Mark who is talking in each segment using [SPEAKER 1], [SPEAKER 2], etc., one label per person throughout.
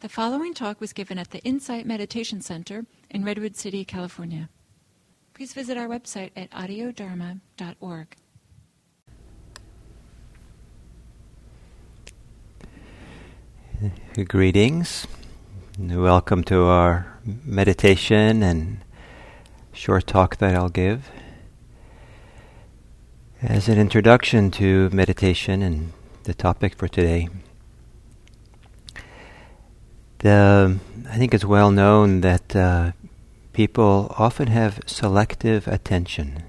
[SPEAKER 1] The following talk was given at the Insight Meditation Center in Redwood City, California. Please visit our website at audiodharma.org.
[SPEAKER 2] Greetings. Welcome to our meditation and short talk that I'll give. As an introduction to meditation and the topic for today, the, I think it's well known that uh, people often have selective attention.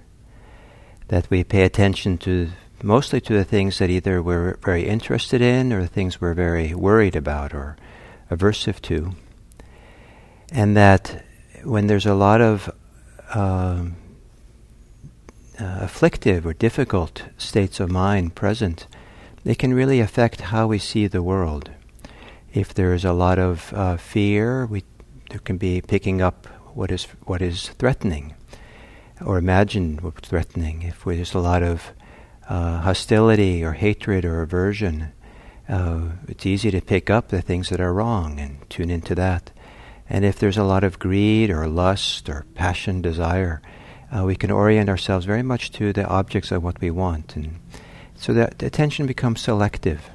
[SPEAKER 2] That we pay attention to mostly to the things that either we're very interested in or the things we're very worried about or aversive to. And that when there's a lot of um, uh, afflictive or difficult states of mind present, they can really affect how we see the world. If there is a lot of uh, fear, we there can be picking up what is what is threatening, or imagine what's threatening. If there's a lot of uh, hostility or hatred or aversion, uh, it's easy to pick up the things that are wrong and tune into that. And if there's a lot of greed or lust or passion, desire, uh, we can orient ourselves very much to the objects of what we want, and so that attention becomes selective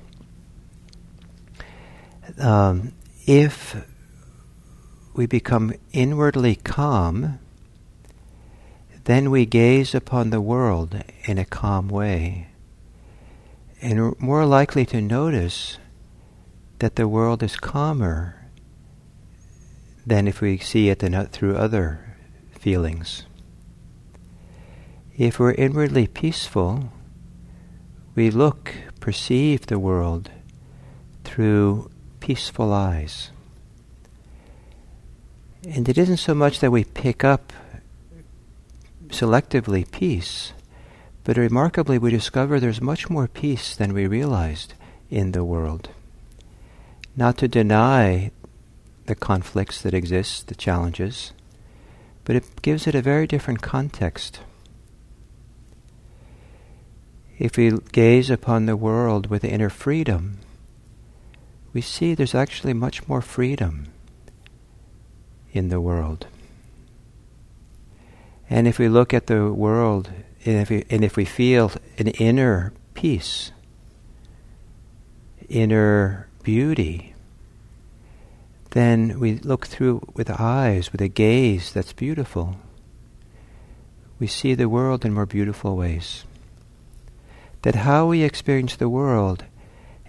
[SPEAKER 2] um, if we become inwardly calm, then we gaze upon the world in a calm way and are more likely to notice that the world is calmer than if we see it through other feelings. If we're inwardly peaceful, we look, perceive the world through peaceful eyes. And it isn't so much that we pick up selectively peace, but remarkably we discover there's much more peace than we realized in the world. Not to deny the conflicts that exist, the challenges, but it gives it a very different context. If we gaze upon the world with inner freedom, we see there's actually much more freedom in the world. And if we look at the world, and if we, and if we feel an inner peace, inner beauty, then we look through with eyes, with a gaze that's beautiful. We see the world in more beautiful ways. That how we experience the world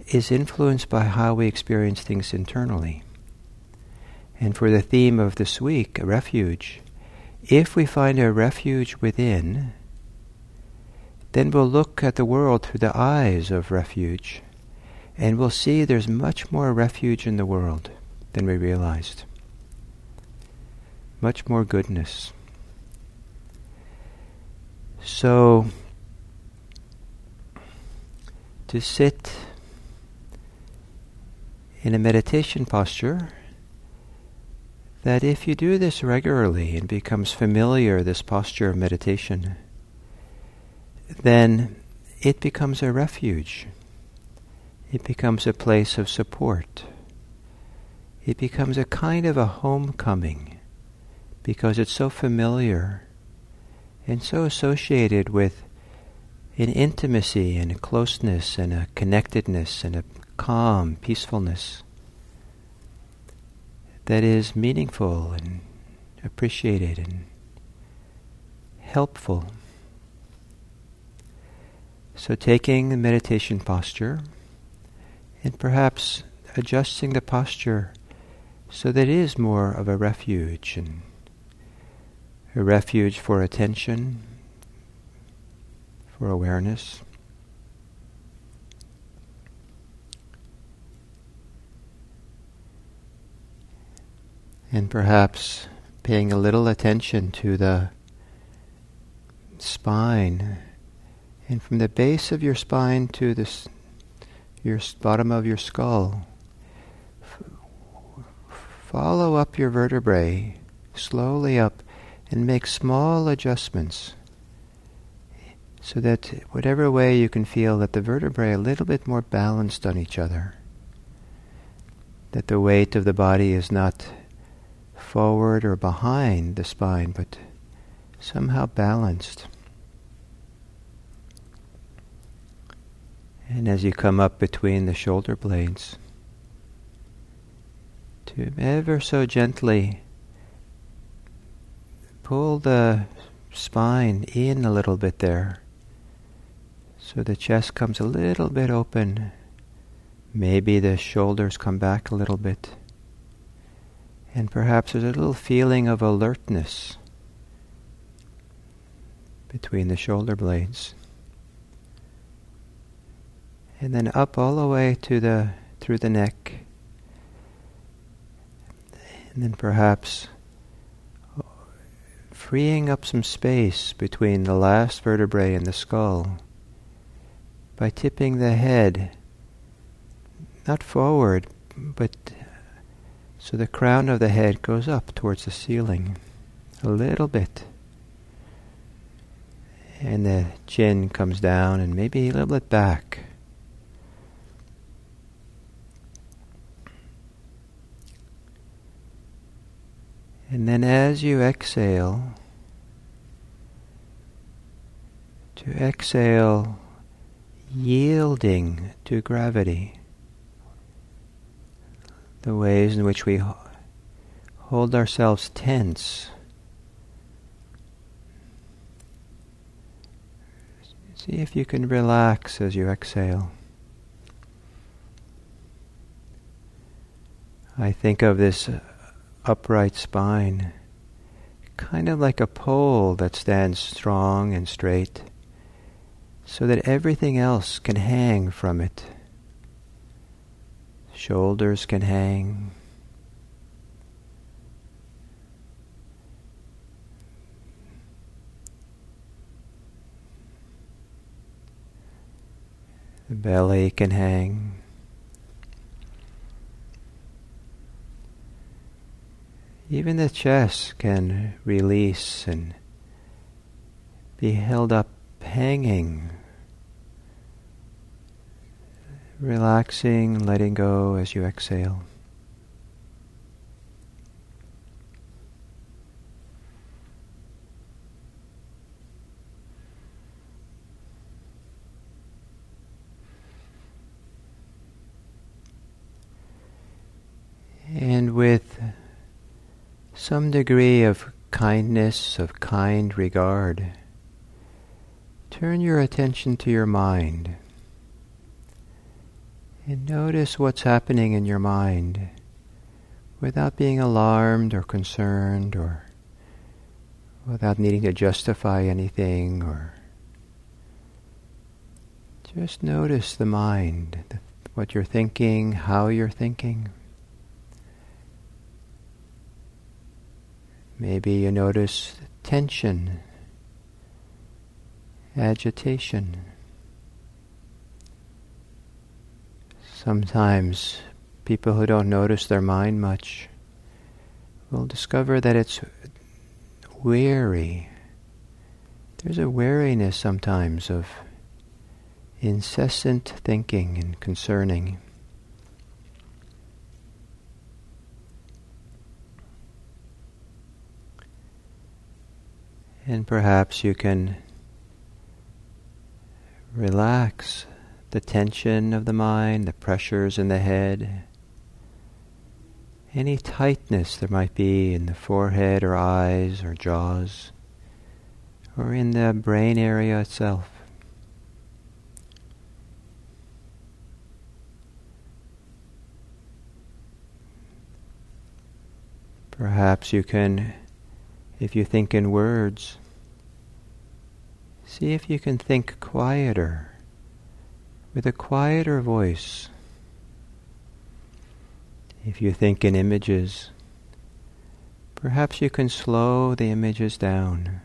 [SPEAKER 2] is influenced by how we experience things internally. And for the theme of this week, refuge, if we find a refuge within, then we'll look at the world through the eyes of refuge, and we'll see there's much more refuge in the world than we realized. Much more goodness. So, to sit in a meditation posture that if you do this regularly and becomes familiar, this posture of meditation, then it becomes a refuge. It becomes a place of support. It becomes a kind of a homecoming because it's so familiar and so associated with an intimacy and a closeness and a connectedness and a calm, peacefulness that is meaningful and appreciated and helpful. So, taking the meditation posture and perhaps adjusting the posture so that it is more of a refuge and a refuge for attention, for awareness. And perhaps paying a little attention to the spine. And from the base of your spine to the your bottom of your skull follow up your vertebrae slowly up and make small adjustments so that whatever way you can feel that the vertebrae are a little bit more balanced on each other that the weight of the body is not forward or behind the spine, but somehow balanced. And as you come up between the shoulder blades, to ever so gently pull the spine in a little bit there. So the chest comes a little bit open. Maybe the shoulders come back a little bit. And perhaps there's a little feeling of alertness between the shoulder blades. And then up all the way to the through the neck. And then perhaps freeing up some space between the last vertebrae and the skull by tipping the head not forward, but so the crown of the head goes up towards the ceiling a little bit. And the chin comes down and maybe a little bit back. And then as you exhale, to exhale, yielding to gravity, the ways in which we hold ourselves tense. See if you can relax as you exhale. I think of this uh, upright spine, kind of like a pole that stands strong and straight, so that everything else can hang from it. Shoulders can hang. The belly can hang. Even the chest can release and be held up hanging, relaxing, letting go as you exhale. And with some degree of kindness, of kind regard, turn your attention to your mind and notice what's happening in your mind without being alarmed or concerned or without needing to justify anything or just notice the mind, what you're thinking, how you're thinking. Maybe you notice tension, agitation. Sometimes people who don't notice their mind much will discover that it's weary. There's a weariness sometimes of incessant thinking and concerning. And perhaps you can relax the tension of the mind, the pressures in the head, any tightness there might be in the forehead or eyes or jaws, or in the brain area itself. Perhaps you can if you think in words, see if you can think quieter, with a quieter voice. If you think in images, perhaps you can slow the images down.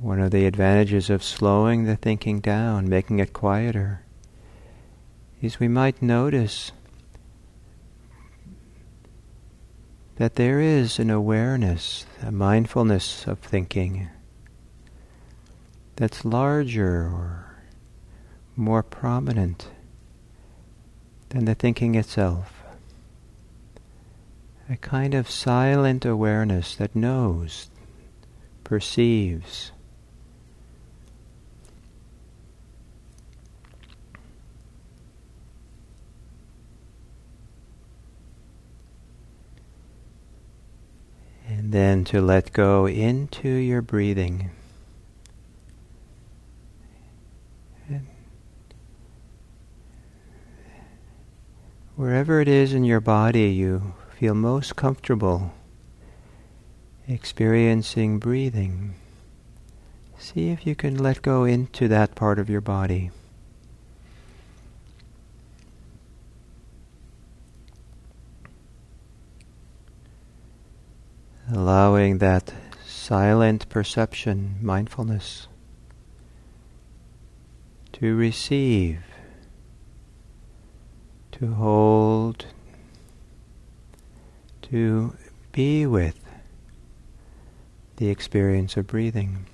[SPEAKER 2] One of the advantages of slowing the thinking down, making it quieter, is we might notice that there is an awareness, a mindfulness of thinking that's larger or more prominent than the thinking itself. A kind of silent awareness that knows, perceives, And then to let go into your breathing. wherever it is in your body you feel most comfortable experiencing breathing, see if you can let go into that part of your body. Allowing that silent perception, mindfulness, to receive, to hold, to be with the experience of breathing.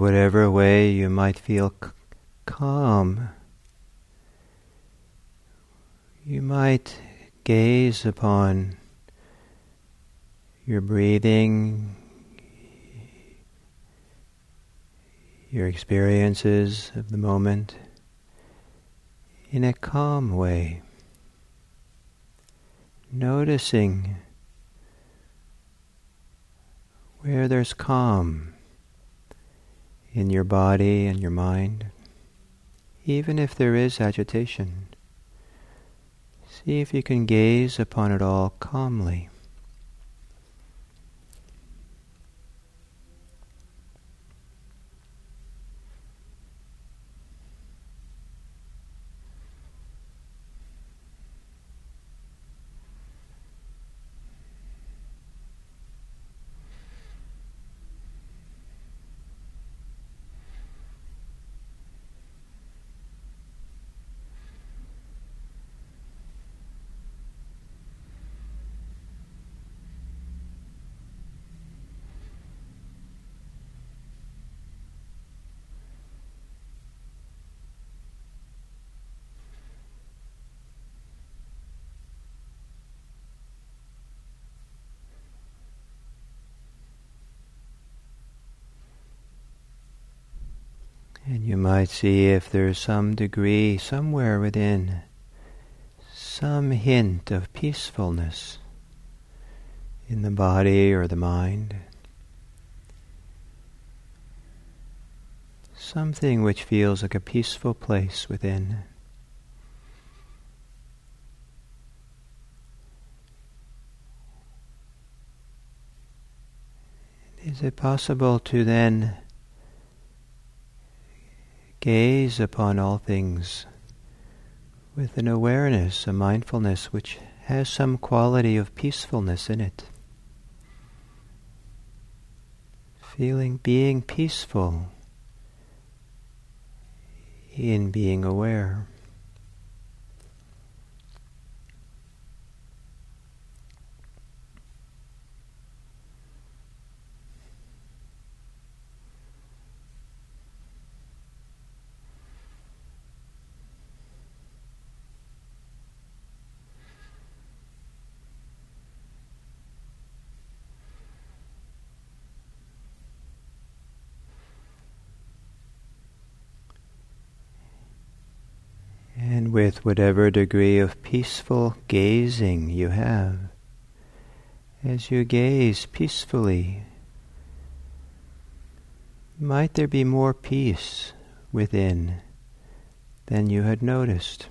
[SPEAKER 2] Whatever way you might feel c- calm, you might gaze upon your breathing, your experiences of the moment in a calm way, noticing where there's calm in your body and your mind, even if there is agitation. See if you can gaze upon it all calmly. And you might see if there's some degree somewhere within, some hint of peacefulness in the body or the mind. Something which feels like a peaceful place within. Is it possible to then gaze upon all things with an awareness, a mindfulness which has some quality of peacefulness in it. Feeling being peaceful in being aware. With whatever degree of peaceful gazing you have, as you gaze peacefully, might there be more peace within than you had noticed?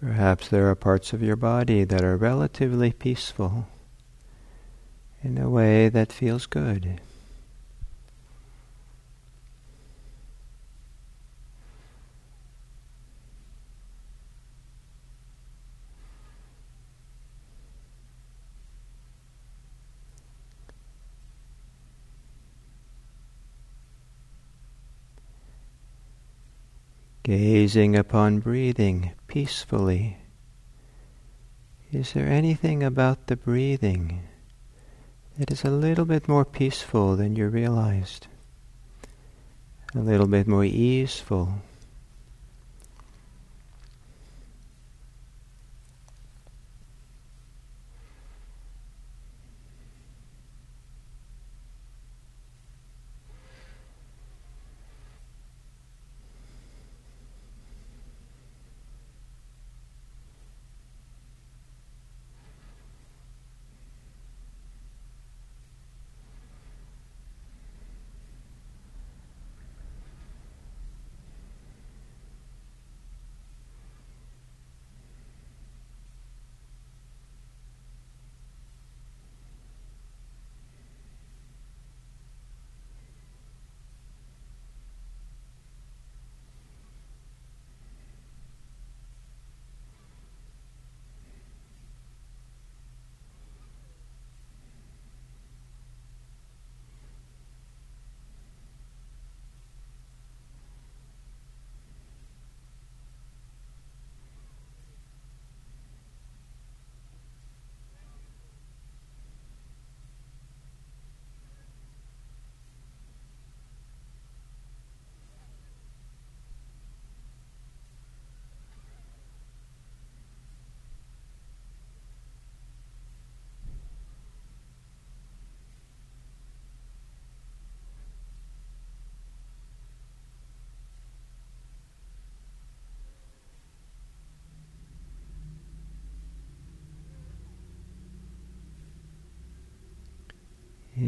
[SPEAKER 2] Perhaps there are parts of your body that are relatively peaceful in a way that feels good. Gazing upon breathing peacefully. Is there anything about the breathing that is a little bit more peaceful than you realized? A little bit more easeful?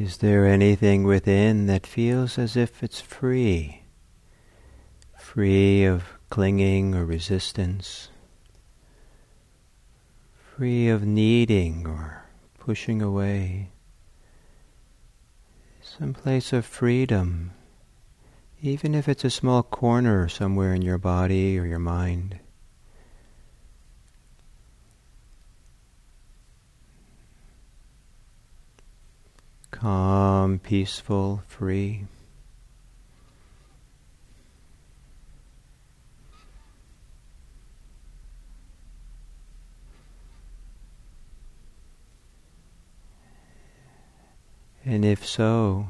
[SPEAKER 2] Is there anything within that feels as if it's free? Free of clinging or resistance? Free of needing or pushing away? Some place of freedom, even if it's a small corner somewhere in your body or your mind. Calm, peaceful, free. And if so,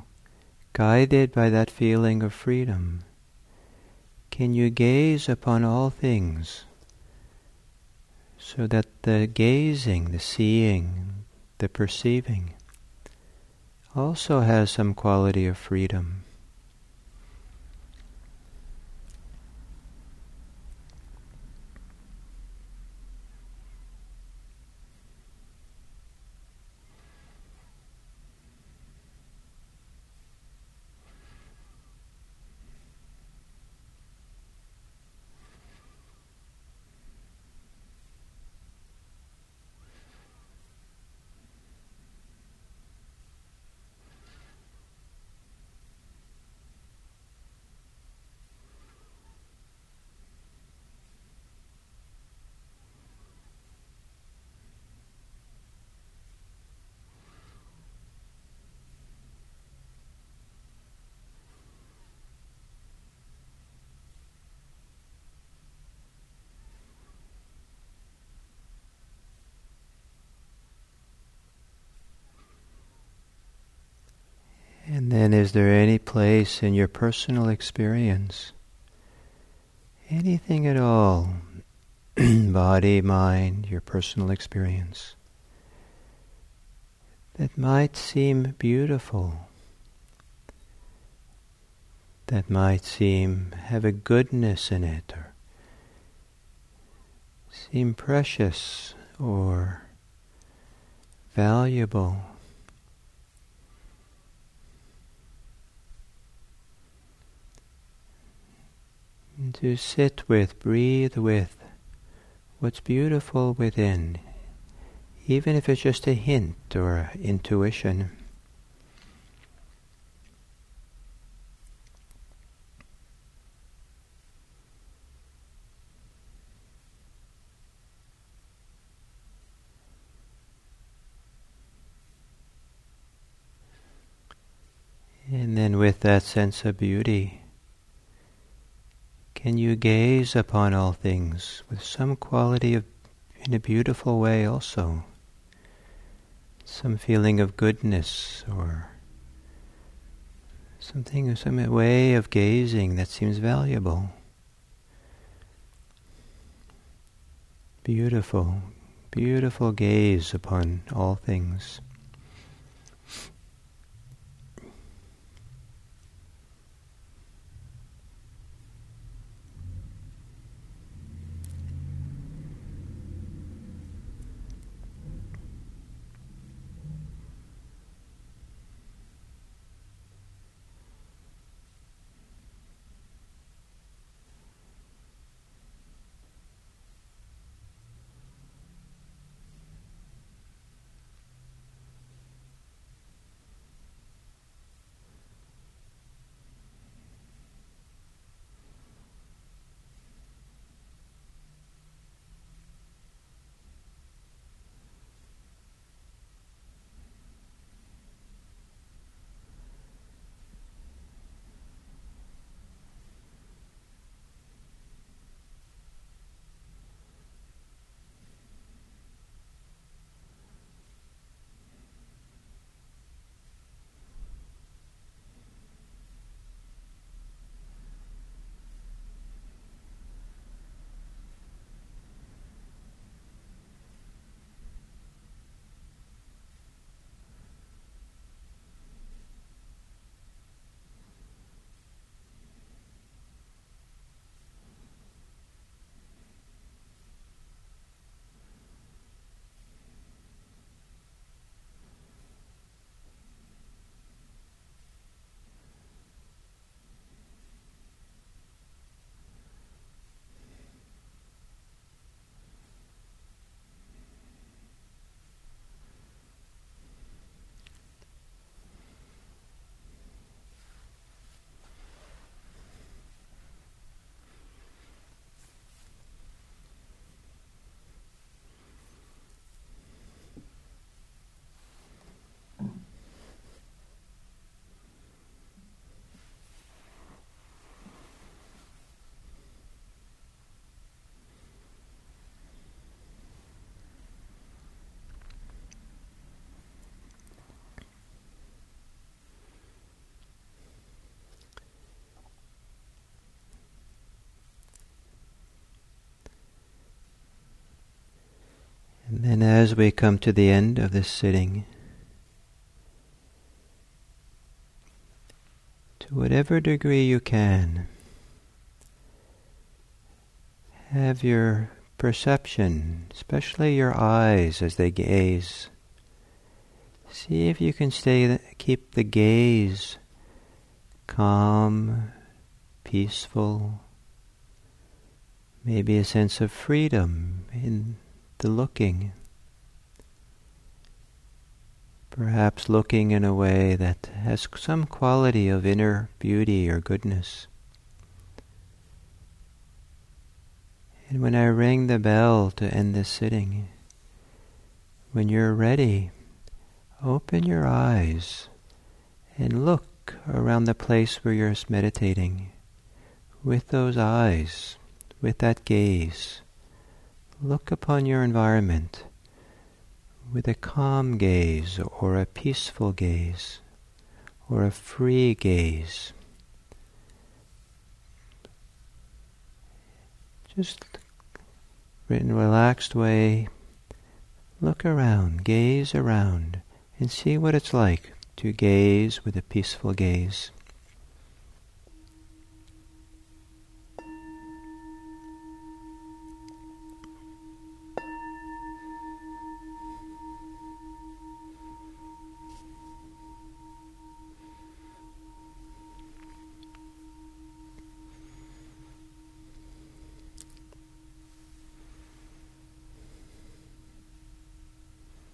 [SPEAKER 2] guided by that feeling of freedom, can you gaze upon all things so that the gazing, the seeing, the perceiving also has some quality of freedom. And is there any place in your personal experience, anything at all, body, mind, your personal experience, that might seem beautiful, that might seem have a goodness in it, or seem precious or valuable? And to sit with, breathe with what's beautiful within, even if it's just a hint or intuition. And then with that sense of beauty, can you gaze upon all things with some quality of, in a beautiful way also? Some feeling of goodness or something, some way of gazing that seems valuable. Beautiful, beautiful gaze upon all things. As we come to the end of this sitting, to whatever degree you can, have your perception, especially your eyes as they gaze. See if you can stay, keep the gaze calm, peaceful, maybe a sense of freedom in the looking. Perhaps looking in a way that has some quality of inner beauty or goodness. And when I ring the bell to end this sitting, when you're ready, open your eyes and look around the place where you're meditating with those eyes, with that gaze. Look upon your environment with a calm gaze or a peaceful gaze or a free gaze. Just in a relaxed way, look around, gaze around, and see what it's like to gaze with a peaceful gaze.